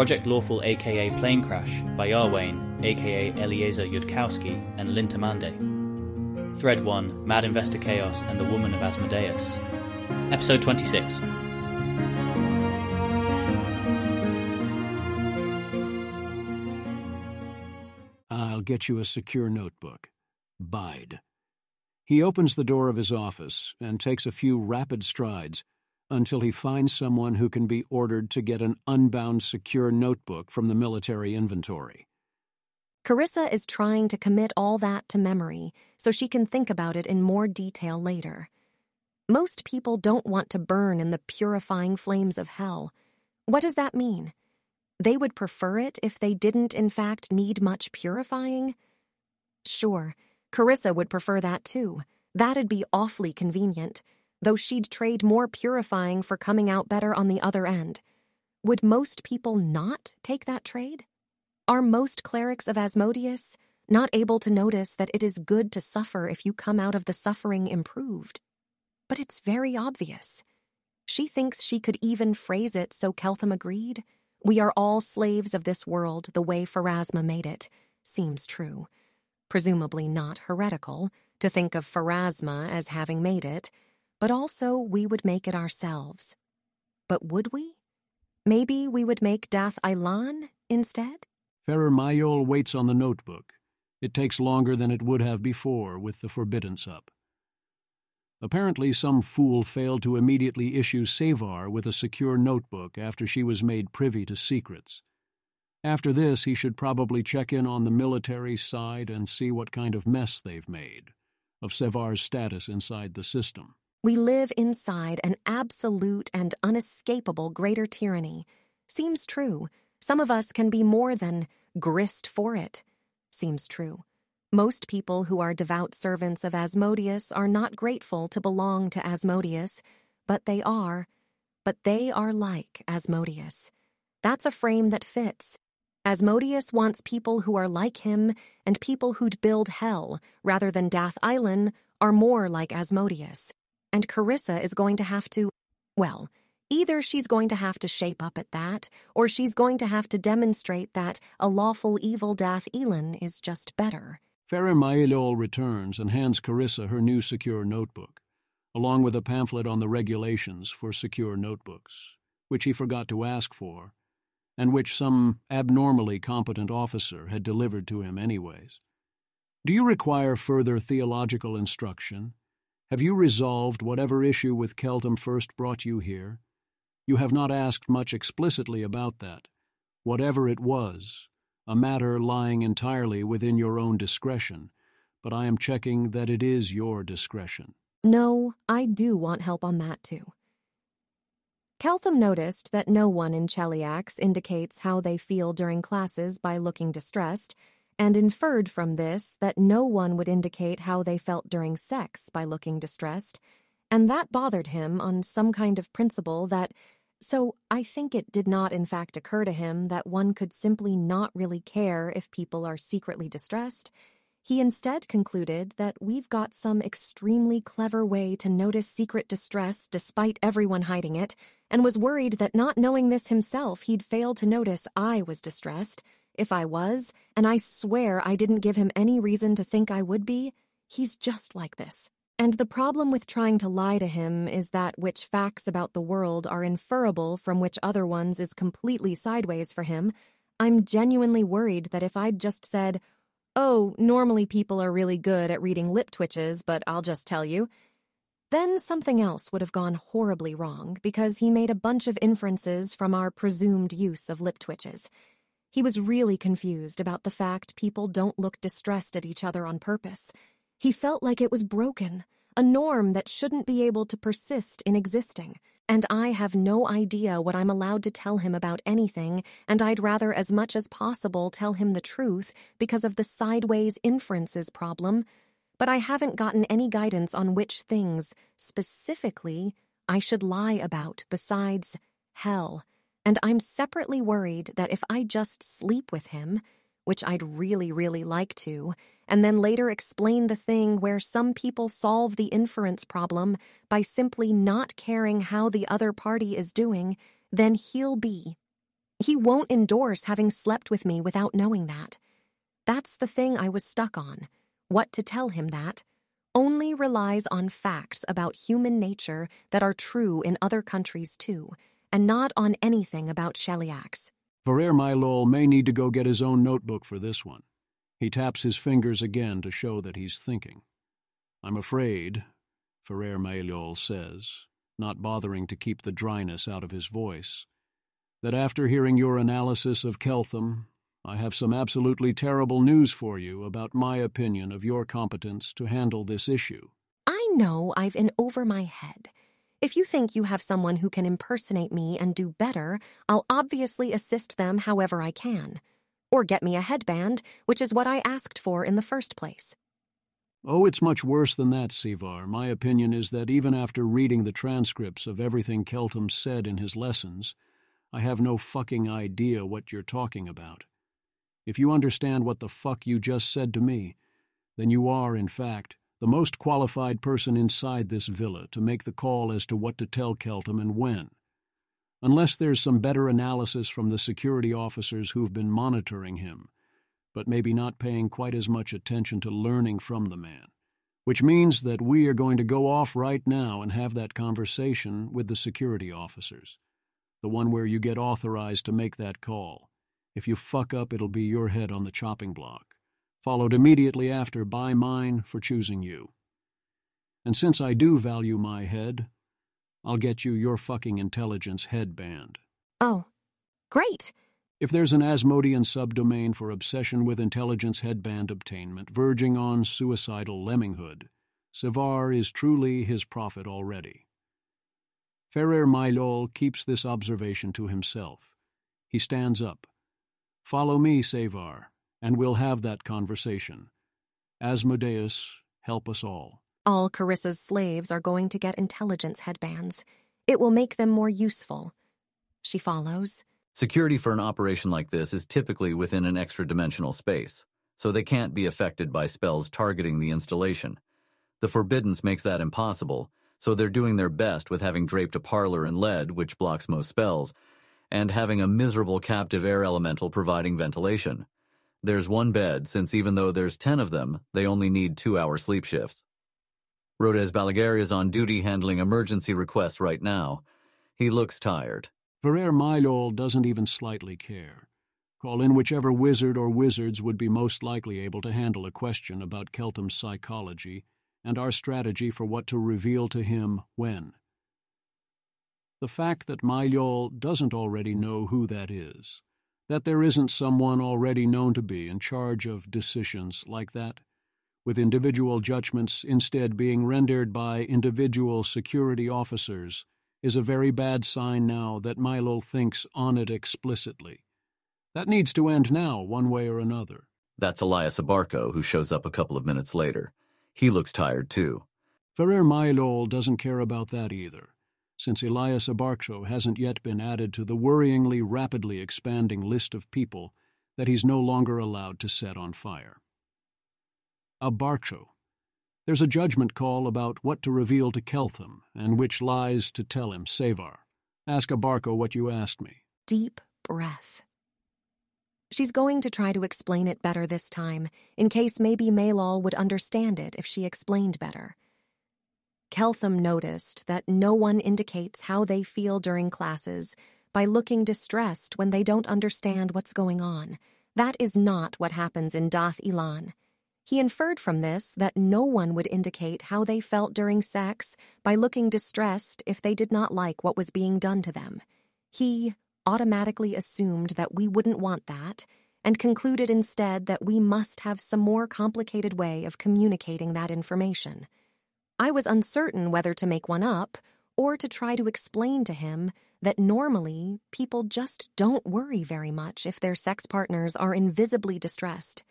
Project Lawful aka Planecrash by Iarwain aka Eliezer Yudkowsky and Lintamande. Thread 1 Mad Investor Chaos and the Woman of Asmodeus. Episode 26. I'll get you a secure notebook. Bide. He opens the door of his office and takes a few rapid strides until he finds someone who can be ordered to get an unbound secure notebook from the military inventory. Carissa is trying to commit all that to memory so she can think about it in more detail later. Most people don't want to burn in the purifying flames of hell. What does that mean? They would prefer it if they didn't, in fact, need much purifying? Sure, Carissa would prefer that too. That'd be awfully convenient, though she'd trade more purifying for coming out better on the other end. Would most people not take that trade? Are most clerics of Asmodeus not able to notice that it is good to suffer if you come out of the suffering improved? But it's very obvious. She thinks she could even phrase it so Keltham agreed. We are all slaves of this world the way Pharasma made it. Seems true. Presumably not heretical to think of Pharasma as having made it, but also we would make it ourselves. But would we? Maybe we would make Dath Ilan instead? Ferrer Mayol waits on the notebook. It takes longer than it would have before with the forbiddance up. Apparently, some fool failed to immediately issue Sevar with a secure notebook after she was made privy to secrets. After this, he should probably check in on the military side and see what kind of mess they've made of Sevar's status inside the system. We live inside an absolute and unescapable greater tyranny. Seems true. Some of us can be more than grist for it. Seems true. Most people who are devout servants of Asmodeus are not grateful to belong to Asmodeus, but they are. But they are like Asmodeus. That's a frame that fits. Asmodeus wants people who are like him, and people who'd build hell, rather than Dath Ilan, are more like Asmodeus. And Carissa is going to have to, well, either she's going to have to shape up at that, or she's going to have to demonstrate that a lawful evil Dath Ilan is just better. Ferrer Mailol returns and hands Carissa her new secure notebook, along with a pamphlet on the regulations for secure notebooks, which he forgot to ask for, and which some abnormally competent officer had delivered to him anyways. Do you require further theological instruction? Have you resolved whatever issue with Keltham first brought you here? You have not asked much explicitly about that. Whatever it was, a matter lying entirely within your own discretion, but I am checking that it is your discretion. No, I do want help on that too. Keltham noticed that no one in Cheliax indicates how they feel during classes by looking distressed, and inferred from this that no one would indicate how they felt during sex by looking distressed, and that bothered him on some kind of principle that so I think it did not in fact occur to him that one could simply not really care if people are secretly distressed. He instead concluded that we've got some extremely clever way to notice secret distress despite everyone hiding it, and was worried that not knowing this himself he'd fail to notice I was distressed. If I was, and I swear I didn't give him any reason to think I would be, he's just like this. And the problem with trying to lie to him is that which facts about the world are inferable from which other ones is completely sideways for him. I'm genuinely worried that if I'd just said, Oh, normally people are really good at reading lip twitches, but I'll just tell you, then something else would have gone horribly wrong because he made a bunch of inferences from our presumed use of lip twitches. He was really confused about the fact people don't look distressed at each other on purpose. He felt like it was broken, a norm that shouldn't be able to persist in existing, and I have no idea what I'm allowed to tell him about anything, and I'd rather as much as possible tell him the truth because of the sideways inferences problem, but I haven't gotten any guidance on which things, specifically, I should lie about besides hell, and I'm separately worried that if I just sleep with him, which I'd really, really like to, and then later explain the thing where some people solve the inference problem by simply not caring how the other party is doing, then he'll be. He won't endorse having slept with me without knowing that. That's the thing I was stuck on. What to tell him that only relies on facts about human nature that are true in other countries too, and not on anything about Cheliax. Ferrer Mylol may need to go get his own notebook for this one. He taps his fingers again to show that he's thinking. I'm afraid, Ferrer Mylol says, not bothering to keep the dryness out of his voice, that after hearing your analysis of Keltham, I have some absolutely terrible news for you about my opinion of your competence to handle this issue. I know I've in over my head. If you think you have someone who can impersonate me and do better, I'll obviously assist them however I can. Or get me a headband, which is what I asked for in the first place. Oh, it's much worse than that, Sevar. My opinion is that even after reading the transcripts of everything Keltham said in his lessons, I have no fucking idea what you're talking about. If you understand what the fuck you just said to me, then you are, in fact, the most qualified person inside this villa to make the call as to what to tell Keltham and when. Unless there's some better analysis from the security officers who've been monitoring him, but maybe not paying quite as much attention to learning from the man. Which means that we are going to go off right now and have that conversation with the security officers. The one where you get authorized to make that call. If you fuck up, it'll be your head on the chopping block, followed immediately after by mine for choosing you. And since I do value my head, I'll get you your fucking intelligence headband. Oh, great! If there's an Asmodean subdomain for obsession with intelligence headband obtainment verging on suicidal lemminghood, Sevar is truly his prophet already. Ferrer Mylol keeps this observation to himself. He stands up, Follow me, Sevar, and we'll have that conversation. Asmodeus, help us all. All Carissa's slaves are going to get intelligence headbands. It will make them more useful. She follows. Security for an operation like this is typically within an extra dimensional space, so they can't be affected by spells targeting the installation. The Forbiddance makes that impossible, so they're doing their best with having draped a parlor in lead, which blocks most spells, and having a miserable captive air elemental providing ventilation. There's one bed, since even though there's ten of them, they only need two-hour sleep shifts. Rhodes Balaguer is on duty handling emergency requests right now. He looks tired. Ferrer Mylol doesn't even slightly care. Call in whichever wizard or wizards would be most likely able to handle a question about Keltham's psychology and our strategy for what to reveal to him when. The fact that Mylol doesn't already know who that is, that there isn't someone already known to be in charge of decisions like that, with individual judgments instead being rendered by individual security officers, is a very bad sign now that Milo thinks on it explicitly. That needs to end now, one way or another. That's Elias Abarco, who shows up a couple of minutes later. He looks tired, too. Ferrer Mylol doesn't care about that either since Elias Abarco hasn't yet been added to the worryingly rapidly expanding list of people that he's no longer allowed to set on fire. Abarco. There's a judgment call about what to reveal to Keltham and which lies to tell him, Sevar. Ask Abarco what you asked me. Deep breath. She's going to try to explain it better this time, in case maybe Maylol would understand it if she explained better. Keltham noticed that no one indicates how they feel during classes by looking distressed when they don't understand what's going on. That is not what happens in Dath Ilan. He inferred from this that no one would indicate how they felt during sex by looking distressed if they did not like what was being done to them. He automatically assumed that we wouldn't want that and concluded instead that we must have some more complicated way of communicating that information. I was uncertain whether to make one up or to try to explain to him that normally people just don't worry very much if their sex partners are invisibly distressed.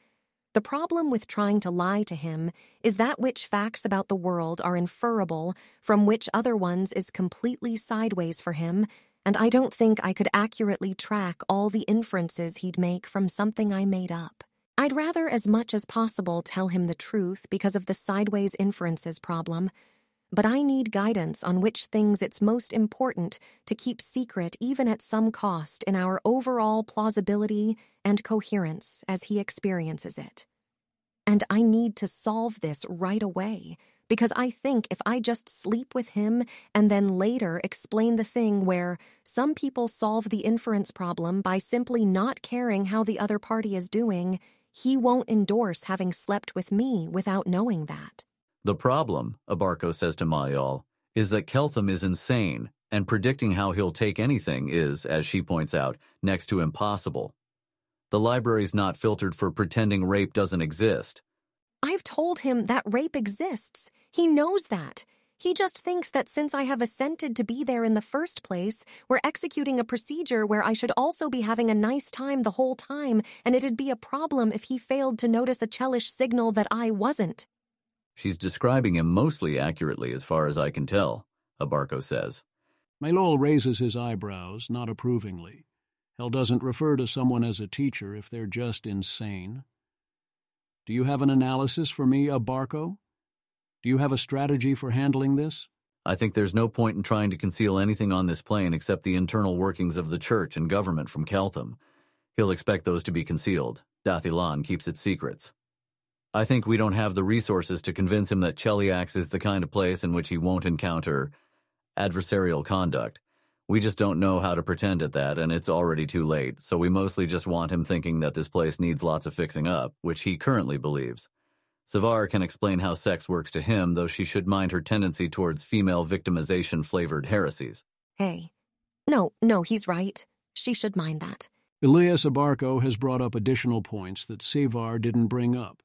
The problem with trying to lie to him is that which facts about the world are inferable from which other ones is completely sideways for him, and I don't think I could accurately track all the inferences he'd make from something I made up. I'd rather as much as possible tell him the truth because of the sideways inferences problem, but I need guidance on which things it's most important to keep secret, even at some cost, in our overall plausibility and coherence as he experiences it. And I need to solve this right away, because I think if I just sleep with him and then later explain the thing where some people solve the inference problem by simply not caring how the other party is doing, he won't endorse having slept with me without knowing that. The problem, Abarco says to Mayol, is that Keltham is insane, and predicting how he'll take anything is, as she points out, next to impossible. The library's not filtered for pretending rape doesn't exist. I've told him that rape exists. He knows that. He just thinks that since I have assented to be there in the first place, we're executing a procedure where I should also be having a nice time the whole time, and it'd be a problem if he failed to notice a Chelish signal that I wasn't. She's describing him mostly accurately as far as I can tell, Abarco says. Mailol raises his eyebrows, not approvingly. Hell doesn't refer to someone as a teacher if they're just insane. Do you have an analysis for me, Abarco? Do you have a strategy for handling this? I think there's no point in trying to conceal anything on this plane except the internal workings of the church and government from Keltham. He'll expect those to be concealed. Dath Ilan keeps its secrets. I think we don't have the resources to convince him that Cheliax is the kind of place in which he won't encounter adversarial conduct. We just don't know how to pretend at that, and it's already too late, so we mostly just want him thinking that this place needs lots of fixing up, which he currently believes. Sevar can explain how sex works to him, though she should mind her tendency towards female victimization flavored heresies. Hey. No, no, he's right. She should mind that. Elias Abarco has brought up additional points that Sevar didn't bring up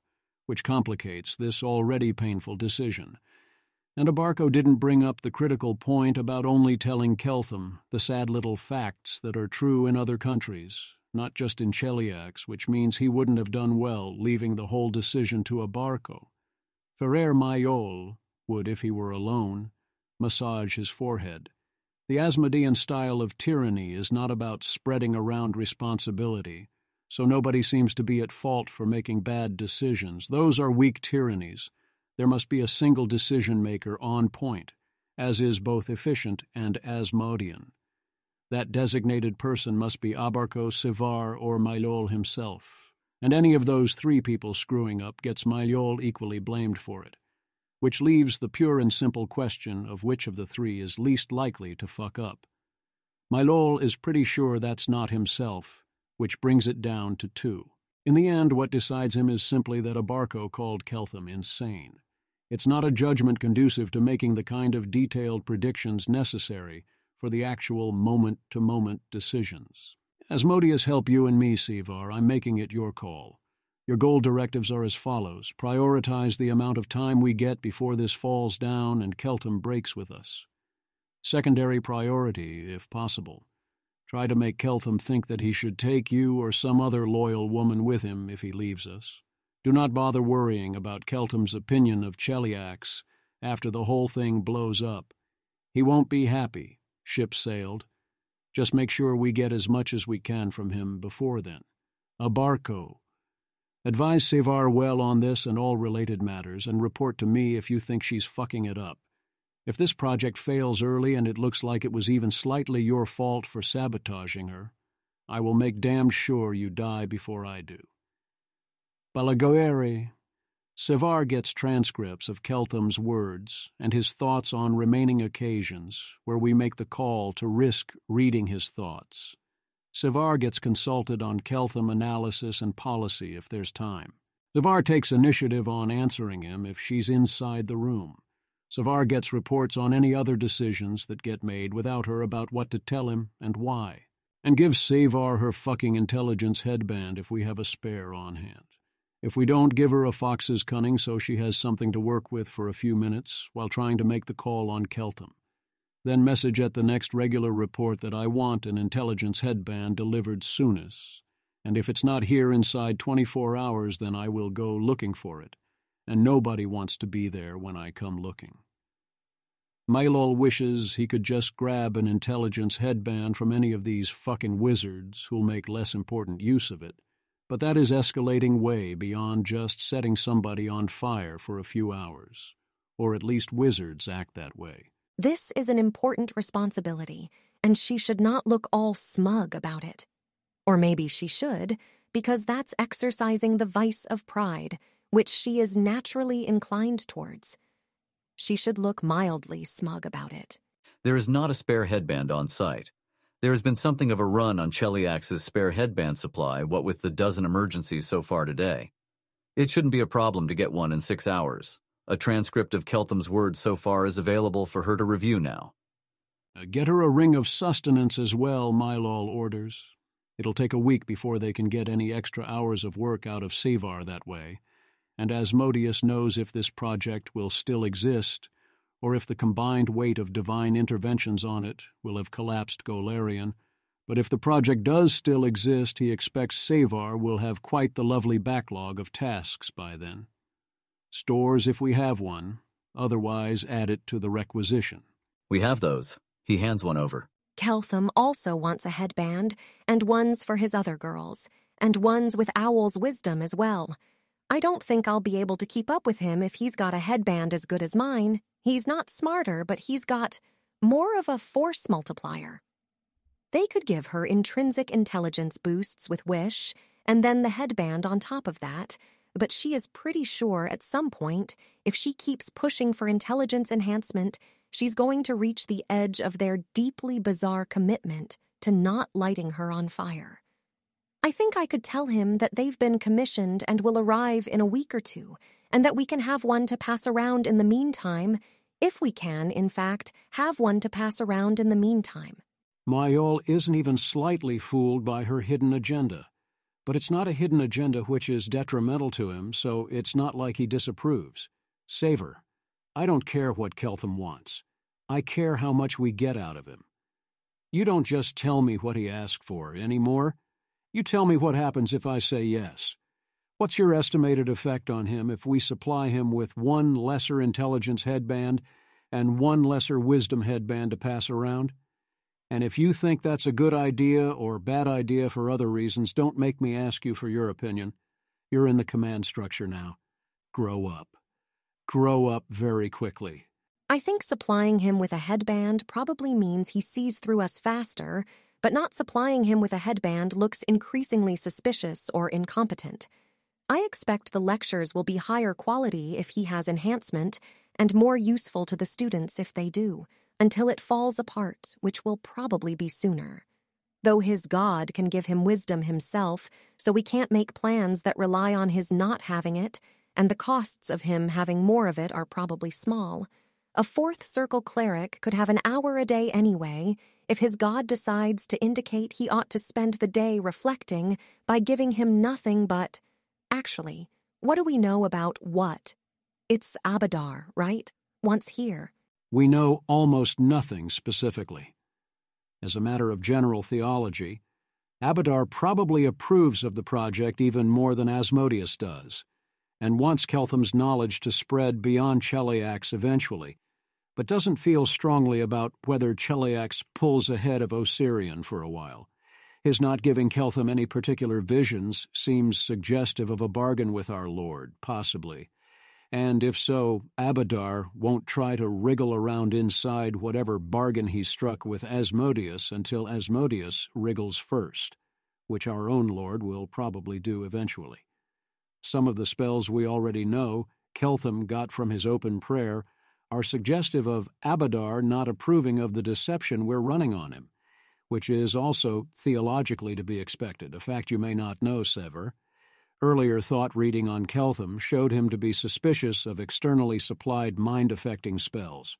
which complicates this already painful decision. And Abarco didn't bring up the critical point about only telling Keltham the sad little facts that are true in other countries, not just in Cheliax, which means he wouldn't have done well leaving the whole decision to Abarco. Ferrer Mayol would, if he were alone, massage his forehead. The Asmodean style of tyranny is not about spreading around responsibility, so nobody seems to be at fault for making bad decisions. Those are weak tyrannies. There must be a single decision maker on point, as is both efficient and Asmodean. That designated person must be Abarco, Sevar, or Mailol himself, and any of those three people screwing up gets Mailol equally blamed for it, which leaves the pure and simple question of which of the three is least likely to fuck up. Mailol is pretty sure that's not himself, which brings it down to two. In the end, what decides him is simply that Abarco called Keltham insane. It's not a judgment conducive to making the kind of detailed predictions necessary for the actual moment to moment decisions. Asmodeus help you and me, Sevar. I'm making it your call. Your goal directives are as follows prioritize the amount of time we get before this falls down and Keltham breaks with us. Secondary priority, if possible Try to make Keltham think that he should take you or some other loyal woman with him if he leaves us. Do not bother worrying about Keltham's opinion of Cheliax after the whole thing blows up. He won't be happy, ship sailed. Just make sure we get as much as we can from him before then. Abarco. Advise Sevar well on this and all related matters, and report to me if you think she's fucking it up. If this project fails early and it looks like it was even slightly your fault for sabotaging her, I will make damned sure you die before I do. Balaguer, Sevar gets transcripts of Keltham's words and his thoughts on remaining occasions where we make the call to risk reading his thoughts. Sevar gets consulted on Keltham analysis and policy if there's time. Sevar takes initiative on answering him if she's inside the room. Sevar gets reports on any other decisions that get made without her about what to tell him and why, and gives Sevar her fucking intelligence headband if we have a spare on hand. If we don't, give her a fox's cunning so she has something to work with for a few minutes while trying to make the call on Keltham. Then message at the next regular report that I want an intelligence headband delivered soonest, and if it's not here inside 24 hours, then I will go looking for it and nobody wants to be there when I come looking. Mailol wishes he could just grab an intelligence headband from any of these fucking wizards who'll make less important use of it, but that is escalating way beyond just setting somebody on fire for a few hours, or at least wizards act that way. This is an important responsibility, and she should not look all smug about it. Or maybe she should, because that's exercising the vice of pride, which she is naturally inclined towards. She should look mildly smug about it. There is not a spare headband on site. There has been something of a run on Cheliax's spare headband supply, what with the dozen emergencies so far today. It shouldn't be a problem to get one in six hours. A transcript of Keltham's words so far is available for her to review now. Uh, get her a ring of sustenance as well, Mylol orders. It'll take a week before they can get any extra hours of work out of Sevar that way, and Asmodeus knows if this project will still exist, or if the combined weight of divine interventions on it will have collapsed Golarion. But if the project does still exist, he expects Sevar will have quite the lovely backlog of tasks by then. Stores if we have one, otherwise add it to the requisition. We have those. He hands one over. Keltham also wants a headband, and ones for his other girls, and ones with Owl's wisdom as well. I don't think I'll be able to keep up with him if he's got a headband as good as mine. He's not smarter, but he's got more of a force multiplier. They could give her intrinsic intelligence boosts with Wish, and then the headband on top of that, but she is pretty sure at some point, if she keeps pushing for intelligence enhancement, she's going to reach the edge of their deeply bizarre commitment to not lighting her on fire. I think I could tell him that they've been commissioned and will arrive in a week or two, and that we can have one to pass around in the meantime, if we can, in fact, have one to pass around in the meantime. Mayol isn't even slightly fooled by her hidden agenda. But it's not a hidden agenda which is detrimental to him, so it's not like he disapproves. Sevar. I don't care what Keltham wants. I care how much we get out of him. You don't just tell me what he asked for, any more. You tell me what happens if I say yes. What's your estimated effect on him if we supply him with one lesser intelligence headband and one lesser wisdom headband to pass around? And if you think that's a good idea or bad idea for other reasons, don't make me ask you for your opinion. You're in the command structure now. Grow up. Grow up very quickly. I think supplying him with a headband probably means he sees through us faster but not supplying him with a headband looks increasingly suspicious or incompetent. I expect the lectures will be higher quality if he has enhancement, and more useful to the students if they do, until it falls apart, which will probably be sooner. Though his God can give him wisdom himself, so we can't make plans that rely on his not having it, and the costs of him having more of it are probably small. A fourth circle cleric could have an hour a day anyway, if his God decides to indicate he ought to spend the day reflecting by giving him nothing but, actually, what do we know about what? It's Abadar, right? Once here. We know almost nothing specifically. As a matter of general theology, Abadar probably approves of the project even more than Asmodeus does, and wants Keltham's knowledge to spread beyond Cheliax eventually, but doesn't feel strongly about whether Cheliax pulls ahead of Osirion for a while. His not giving Keltham any particular visions seems suggestive of a bargain with our Lord, possibly. And if so, Abadar won't try to wriggle around inside whatever bargain he struck with Asmodeus until Asmodeus wriggles first, which our own Lord will probably do eventually. Some of the spells we already know Keltham got from his open prayer are suggestive of Abadar not approving of the deception we're running on him, which is also theologically to be expected, a fact you may not know, Sevar. Earlier thought reading on Keltham showed him to be suspicious of externally supplied mind affecting spells.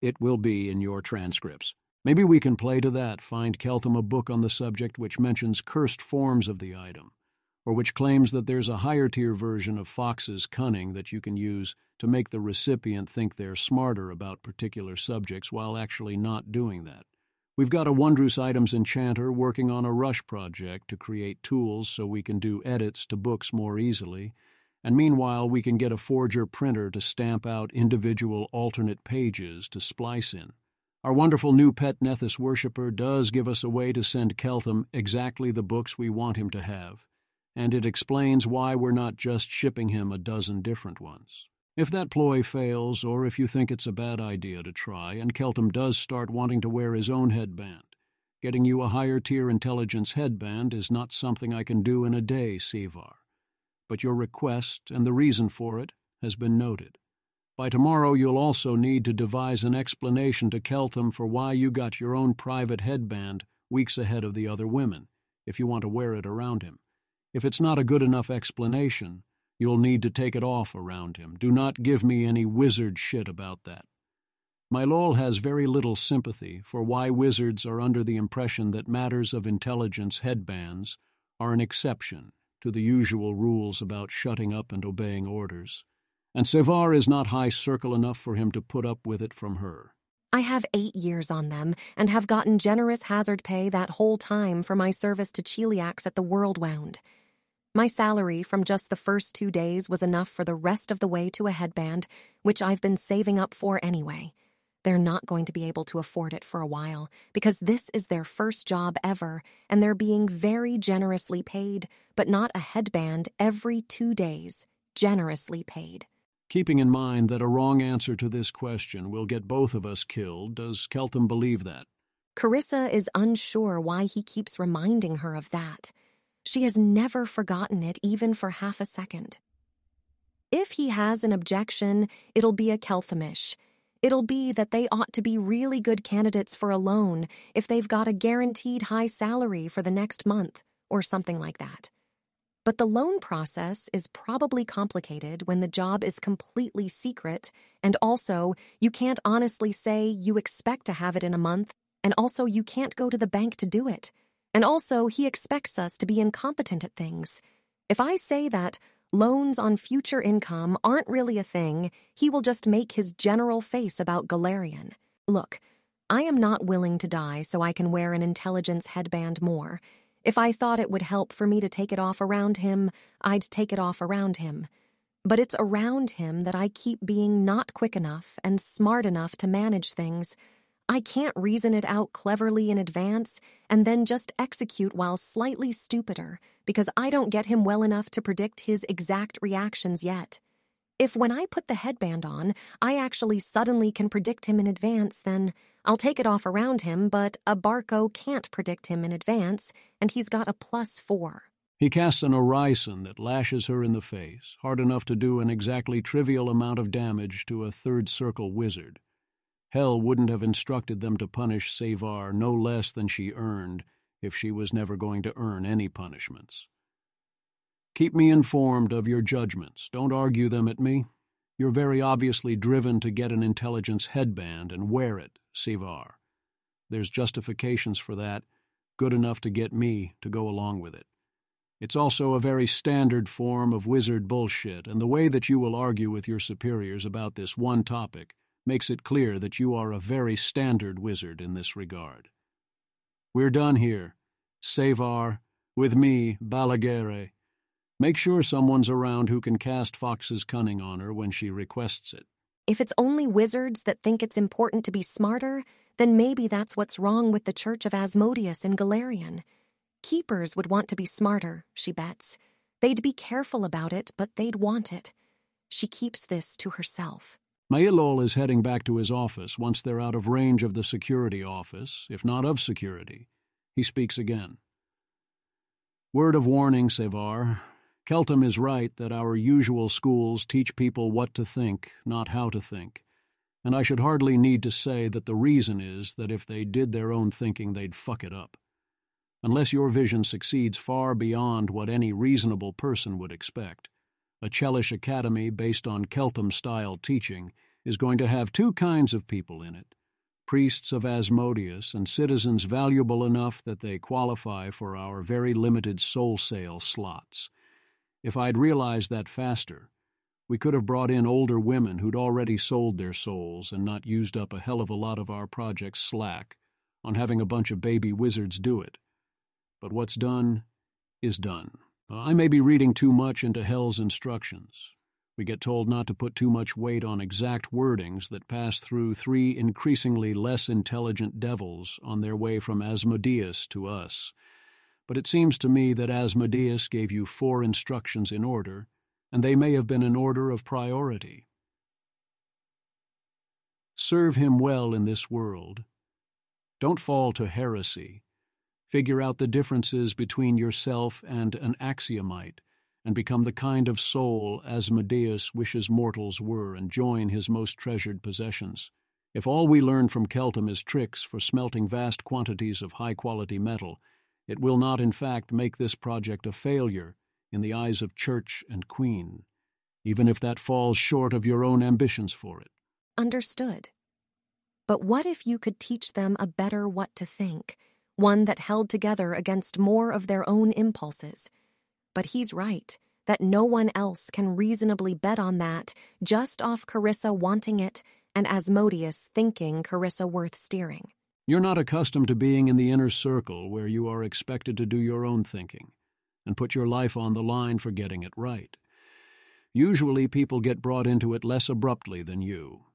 It will be in your transcripts. Maybe we can play to that, find Keltham a book on the subject which mentions cursed forms of the item or which claims that there's a higher tier version of Fox's cunning that you can use to make the recipient think they're smarter about particular subjects while actually not doing that. We've got a Wondrous Items enchanter working on a Rush project to create tools so we can do edits to books more easily, and meanwhile we can get a forger printer to stamp out individual alternate pages to splice in. Our wonderful new pet Nethys worshipper does give us a way to send Keltham exactly the books we want him to have and it explains why we're not just shipping him a dozen different ones. If that ploy fails, or if you think it's a bad idea to try, and Keltham does start wanting to wear his own headband, getting you a higher tier intelligence headband is not something I can do in a day, Sevar. But your request and the reason for it has been noted. By tomorrow, you'll also need to devise an explanation to Keltham for why you got your own private headband weeks ahead of the other women, if you want to wear it around him. If it's not a good enough explanation, you'll need to take it off around him. Do not give me any wizard shit about that. Mylol has very little sympathy for why wizards are under the impression that matters of intelligence headbands are an exception to the usual rules about shutting up and obeying orders and Sevar is not high circle enough for him to put up with it from her. I have eight years on them and have gotten generous hazard pay that whole time for my service to Cheliax at the World Wound. My salary from just the first two days was enough for the rest of the way to a headband, which I've been saving up for anyway. They're not going to be able to afford it for a while because this is their first job ever and they're being very generously paid, but not a headband every two days. Generously paid. Keeping in mind that a wrong answer to this question will get both of us killed, does Keltham believe that? Carissa is unsure why he keeps reminding her of that. She has never forgotten it, even for half a second. If he has an objection, it'll be a Kelthamish. It'll be that they ought to be really good candidates for a loan if they've got a guaranteed high salary for the next month, or something like that. But the loan process is probably complicated when the job is completely secret, and also you can't honestly say you expect to have it in a month, and also you can't go to the bank to do it. And also, he expects us to be incompetent at things. If I say that loans on future income aren't really a thing, he will just make his general face about Golarion. Look, I am not willing to die so I can wear an intelligence headband more. If I thought it would help for me to take it off around him, I'd take it off around him. But it's around him that I keep being not quick enough and smart enough to manage things. I can't reason it out cleverly in advance and then just execute while slightly stupider because I don't get him well enough to predict his exact reactions yet. If when I put the headband on, I actually suddenly can predict him in advance, then I'll take it off around him, but Abarco can't predict him in advance, and he's got a plus four. He casts an Orison that lashes her in the face, hard enough to do an exactly trivial amount of damage to a third circle wizard. Hell wouldn't have instructed them to punish Sevar no less than she earned if she was never going to earn any punishments. Keep me informed of your judgments. Don't argue them at me. You're very obviously driven to get an intelligence headband and wear it, Sevar. There's justifications for that, good enough to get me to go along with it. It's also a very standard form of wizard bullshit, and the way that you will argue with your superiors about this one topic makes it clear that you are a very standard wizard in this regard. We're done here. Sevar, with me, Balaguer, Make sure someone's around who can cast Fox's cunning on her when she requests it. If it's only wizards that think it's important to be smarter, then maybe that's what's wrong with the Church of Asmodeus in Golarion. Keepers would want to be smarter, she bets. They'd be careful about it, but they'd want it. She keeps this to herself. Mailol is heading back to his office once they're out of range of the security office, if not of security. He speaks again. Word of warning, Sevar. Keltham is right that our usual schools teach people what to think, not how to think. And I should hardly need to say that the reason is that if they did their own thinking, they'd fuck it up. Unless your vision succeeds far beyond what any reasonable person would expect, a Chelish academy based on Keltham style teaching is going to have two kinds of people in it priests of Asmodeus and citizens valuable enough that they qualify for our very limited soul sale slots. If I'd realized that faster, we could have brought in older women who'd already sold their souls and not used up a hell of a lot of our project's slack on having a bunch of baby wizards do it. But what's done is done. Uh, I may be reading too much into Hell's instructions. We get told not to put too much weight on exact wordings that pass through three increasingly less intelligent devils on their way from Asmodeus to us but it seems to me that Asmodeus gave you four instructions in order, and they may have been in order of priority. Serve him well in this world. Don't fall to heresy. Figure out the differences between yourself and an axiomite, and become the kind of soul Asmodeus wishes mortals were, and join his most treasured possessions. If all we learn from Keltham is tricks for smelting vast quantities of high quality metal, it will not in fact make this project a failure in the eyes of Church and Queen, even if that falls short of your own ambitions for it. Understood. But what if you could teach them a better what to think, one that held together against more of their own impulses? But he's right that no one else can reasonably bet on that just off Carissa wanting it and Asmodeus thinking Carissa worth steering. You're not accustomed to being in the inner circle where you are expected to do your own thinking and put your life on the line for getting it right. Usually, people get brought into it less abruptly than you,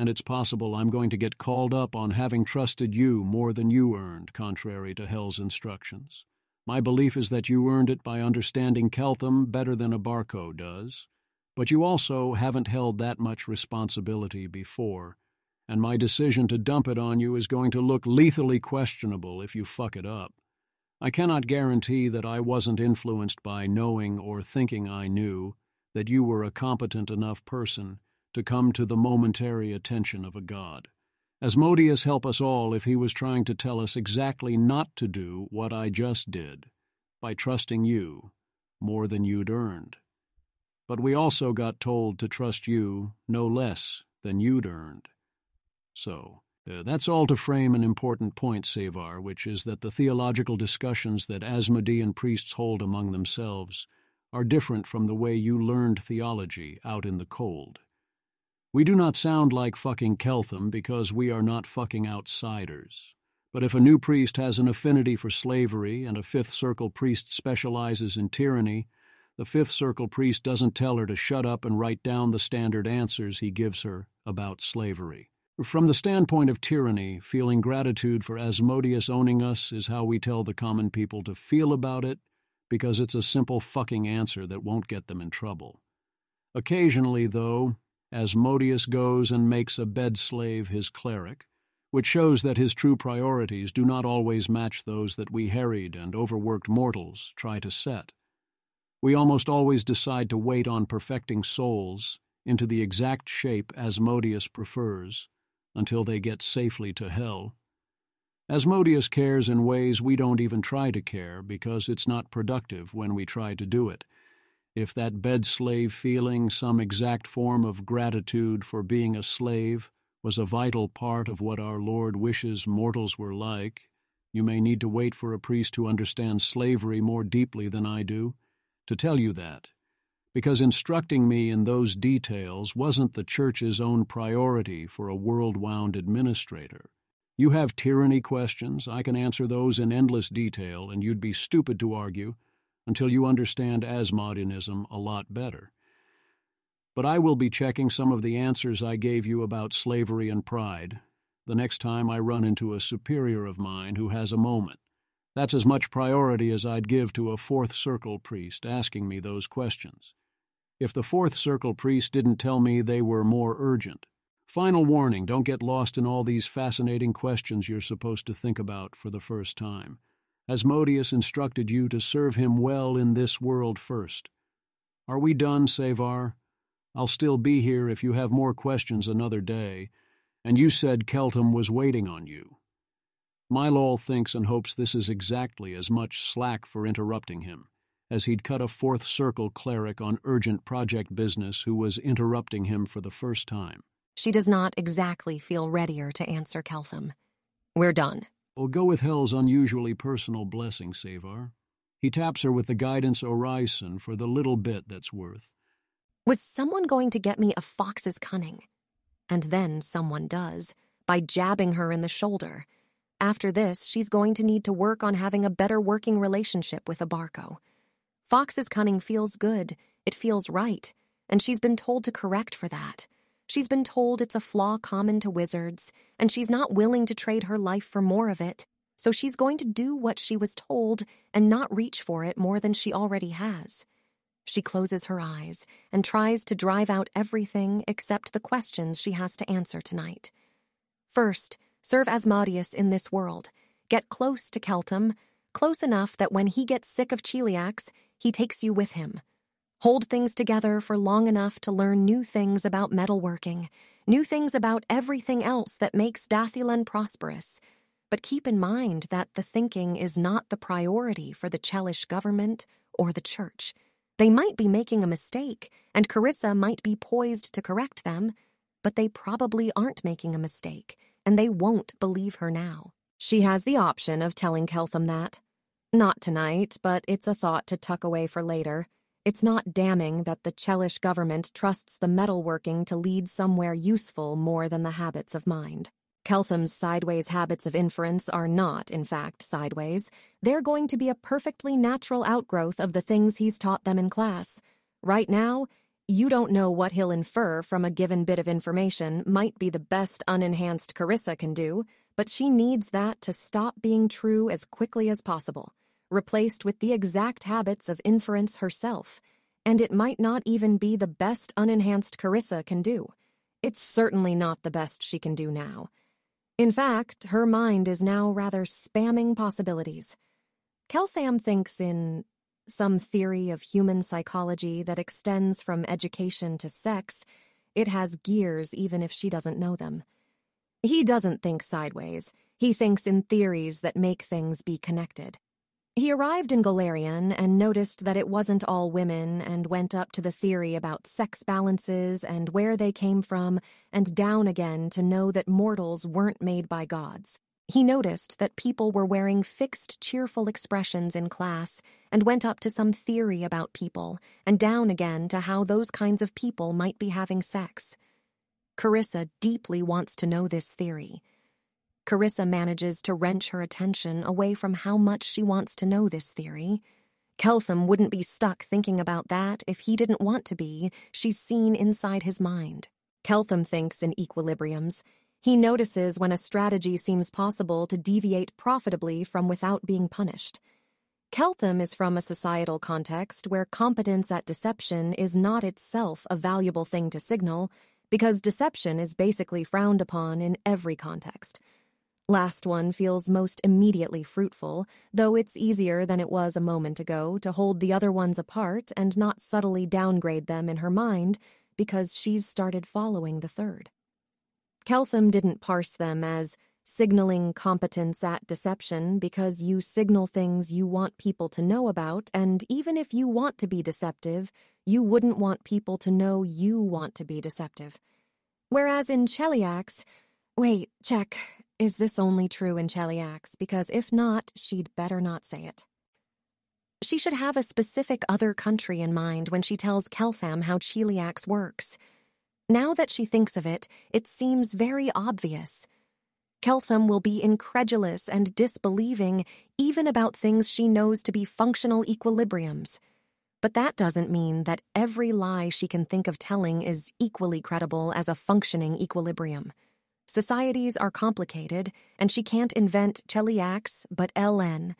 and it's possible I'm going to get called up on having trusted you more than you earned, contrary to Hell's instructions. My belief is that you earned it by understanding Keltham better than Abarco does, but you also haven't held that much responsibility before, and my decision to dump it on you is going to look lethally questionable if you fuck it up. I cannot guarantee that I wasn't influenced by knowing or thinking I knew that you were a competent enough person to come to the momentary attention of a god. Asmodeus help us all if he was trying to tell us exactly not to do what I just did, by trusting you more than you'd earned. But we also got told to trust you no less than you'd earned. So, uh, that's all to frame an important point, Sevar, which is that the theological discussions that Asmodean priests hold among themselves are different from the way you learned theology out in the cold. We do not sound like fucking Keltham because we are not fucking outsiders. But if a new priest has an affinity for slavery and a fifth circle priest specializes in tyranny, the fifth circle priest doesn't tell her to shut up and write down the standard answers he gives her about slavery. From the standpoint of tyranny, feeling gratitude for Asmodeus owning us is how we tell the common people to feel about it, because it's a simple fucking answer that won't get them in trouble. Occasionally, though, Asmodeus goes and makes a bed slave his cleric, which shows that his true priorities do not always match those that we harried and overworked mortals try to set. We almost always decide to wait on perfecting souls into the exact shape Asmodeus prefers until they get safely to hell. Asmodeus cares in ways we don't even try to care because it's not productive when we try to do it. If that bed slave feeling, some exact form of gratitude for being a slave, was a vital part of what our Lord wishes mortals were like, you may need to wait for a priest who understands slavery more deeply than I do to tell you that, because instructing me in those details wasn't the Church's own priority for a world wound administrator. You have tyranny questions, I can answer those in endless detail, and you'd be stupid to argue until you understand Asmodeanism a lot better. But I will be checking some of the answers I gave you about slavery and pride the next time I run into a superior of mine who has a moment. That's as much priority as I'd give to a fourth circle priest asking me those questions. If the fourth circle priest didn't tell me they were more urgent. Final warning don't get lost in all these fascinating questions you're supposed to think about for the first time. Asmodeus instructed you to serve him well in this world first. Are we done, Sevar? I'll still be here if you have more questions another day, and you said Keltham was waiting on you. Mylol thinks and hopes this is exactly as much slack for interrupting him as he'd cut a fourth circle cleric on urgent project business who was interrupting him for the first time. She does not exactly feel readier to answer Keltham. We're done. Go with Hell's unusually personal blessing, Sevar. He taps her with the guidance Orison for the little bit that's worth. Was someone going to get me a fox's cunning? And then someone does, by jabbing her in the shoulder. After this, she's going to need to work on having a better working relationship with Abarco. Fox's cunning feels good, it feels right, and she's been told to correct for that. She's been told it's a flaw common to wizards, and she's not willing to trade her life for more of it, so she's going to do what she was told and not reach for it more than she already has. She closes her eyes and tries to drive out everything except the questions she has to answer tonight. First, serve Asmodeus in this world. Get close to Keltham, close enough that when he gets sick of Cheliax, he takes you with him. Hold things together for long enough to learn new things about metalworking, new things about everything else that makes Dath Ilan prosperous. But keep in mind that the thinking is not the priority for the Chelish government or the church. They might be making a mistake, and Carissa might be poised to correct them, but they probably aren't making a mistake, and they won't believe her now. She has the option of telling Keltham that. Not tonight, but it's a thought to tuck away for later. It's not damning that the Chelish government trusts the metalworking to lead somewhere useful more than the habits of mind. Keltham's sideways habits of inference are not, in fact, sideways. They're going to be a perfectly natural outgrowth of the things he's taught them in class. Right now, you don't know what he'll infer from a given bit of information might be the best unenhanced Carissa can do, but she needs that to stop being true as quickly as possible, replaced with the exact habits of inference herself. And it might not even be the best unenhanced Carissa can do. It's certainly not the best she can do now. In fact, her mind is now rather spamming possibilities. Keltham thinks in some theory of human psychology that extends from education to sex. It has gears even if she doesn't know them. He doesn't think sideways. He thinks in theories that make things be connected. He arrived in Golarion and noticed that it wasn't all women and went up to the theory about sex balances and where they came from and down again to know that mortals weren't made by gods. He noticed that people were wearing fixed, cheerful expressions in class and went up to some theory about people and down again to how those kinds of people might be having sex. Carissa deeply wants to know this theory. Carissa manages to wrench her attention away from how much she wants to know this theory. Keltham wouldn't be stuck thinking about that if he didn't want to be. She's seen inside his mind. Keltham thinks in equilibriums. He notices when a strategy seems possible to deviate profitably from without being punished. Keltham is from a societal context where competence at deception is not itself a valuable thing to signal, because deception is basically frowned upon in every context. Last one feels most immediately fruitful, though it's easier than it was a moment ago to hold the other ones apart and not subtly downgrade them in her mind because she's started following the third. Keltham didn't parse them as signaling competence at deception because you signal things you want people to know about, and even if you want to be deceptive, you wouldn't want people to know you want to be deceptive. Whereas in Cheliax, wait, check. Is this only true in Cheliax? Because if not, she'd better not say it. She should have a specific other country in mind when she tells Keltham how Cheliax works. Now that she thinks of it, it seems very obvious. Keltham will be incredulous and disbelieving even about things she knows to be functional equilibriums. But that doesn't mean that every lie she can think of telling is equally credible as a functioning equilibrium. Societies are complicated, and she can't invent Cheliax but LN.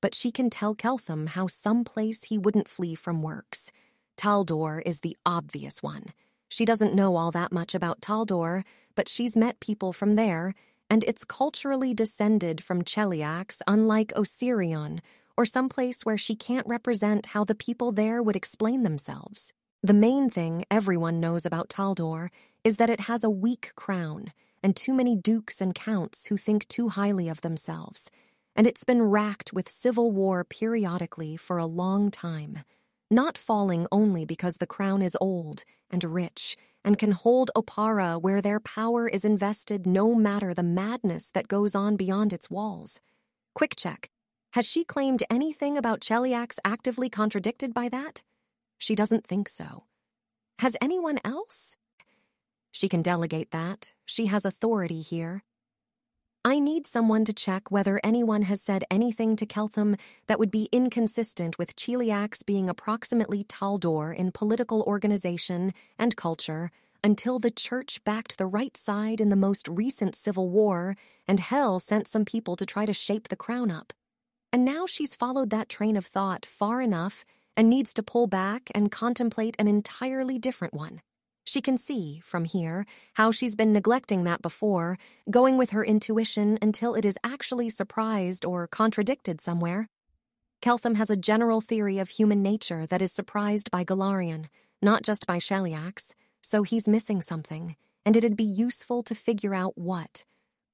But she can tell Keltham how some place he wouldn't flee from works. Taldor is the obvious one. She doesn't know all that much about Taldor, but she's met people from there, and it's culturally descended from Cheliax, unlike Osirion, or some place where she can't represent how the people there would explain themselves. The main thing everyone knows about Taldor is that it has a weak crown and too many dukes and counts who think too highly of themselves, and it's been racked with civil war periodically for a long time, not falling only because the crown is old and rich and can hold Oppara where their power is invested no matter the madness that goes on beyond its walls. Quick check. Has she claimed anything about Cheliax actively contradicted by that? She doesn't think so. Has anyone else? She can delegate that. She has authority here. I need someone to check whether anyone has said anything to Keltham that would be inconsistent with Cheliax being approximately Taldor in political organization and culture until the church backed the right side in the most recent civil war and hell sent some people to try to shape the crown up. And now she's followed that train of thought far enough and needs to pull back and contemplate an entirely different one. She can see, from here, how she's been neglecting that before, going with her intuition until it is actually surprised or contradicted somewhere. Keltham has a general theory of human nature that is surprised by Golarion, not just by Cheliax, so he's missing something, and it'd be useful to figure out what,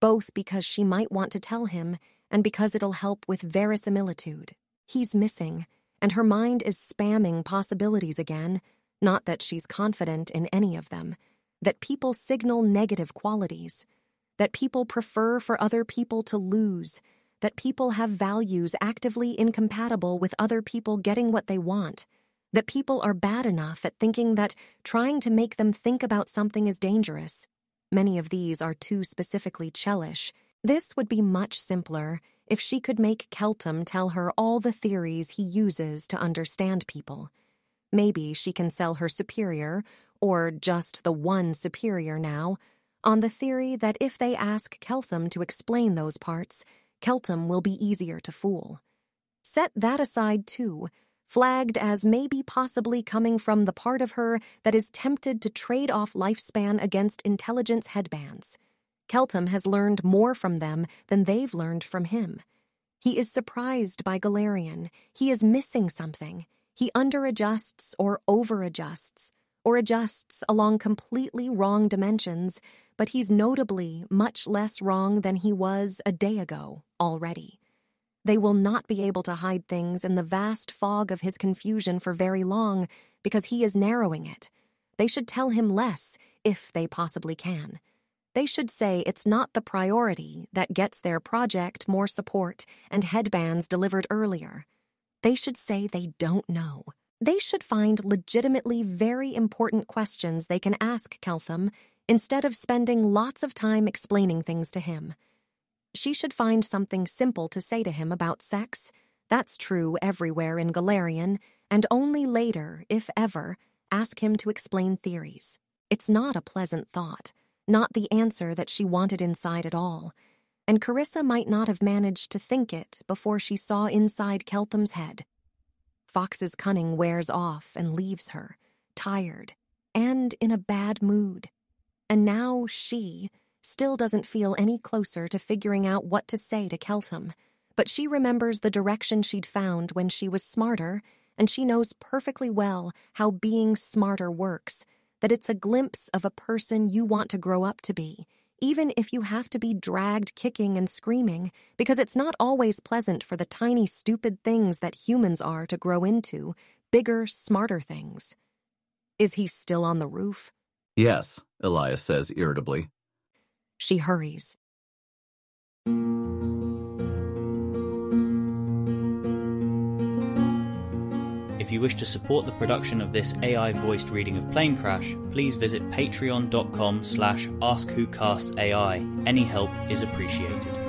both because she might want to tell him and because it'll help with verisimilitude. He's missing, and her mind is spamming possibilities again not that she's confident in any of them, that people signal negative qualities, that people prefer for other people to lose, that people have values actively incompatible with other people getting what they want, that people are bad enough at thinking that trying to make them think about something is dangerous. Many of these are too specifically Chelish. This would be much simpler if she could make Keltham tell her all the theories he uses to understand people. Maybe she can sell her superior, or just the one superior now, on the theory that if they ask Keltham to explain those parts, Keltham will be easier to fool. Set that aside, too, flagged as maybe possibly coming from the part of her that is tempted to trade off lifespan against intelligence headbands. Keltham has learned more from them than they've learned from him. He is surprised by Golarion. He is missing something. He underadjusts or overadjusts, or adjusts along completely wrong dimensions, but he's notably much less wrong than he was a day ago already. They will not be able to hide things in the vast fog of his confusion for very long because he is narrowing it. They should tell him less, if they possibly can. They should say it's not the priority that gets their project more support and headbands delivered earlier. They should say they don't know. They should find legitimately very important questions they can ask Keltham instead of spending lots of time explaining things to him. She should find something simple to say to him about sex. That's true everywhere in Golarion, and only later, if ever, ask him to explain theories. It's not a pleasant thought, not the answer that she wanted inside at all and Carissa might not have managed to think it before she saw inside Keltham's head. Fox's cunning wears off and leaves her, tired, and in a bad mood. And now she still doesn't feel any closer to figuring out what to say to Keltham, but she remembers the direction she'd found when she was smarter, and she knows perfectly well how being smarter works, that it's a glimpse of a person you want to grow up to be even if you have to be dragged kicking and screaming, because it's not always pleasant for the tiny, stupid things that humans are to grow into, bigger, smarter things. Is he still on the roof? Yes, Elias says irritably. She hurries. You wish to support the production of this AI-voiced reading of Planecrash, please visit patreon.com slash askwhocastsai. Any help is appreciated.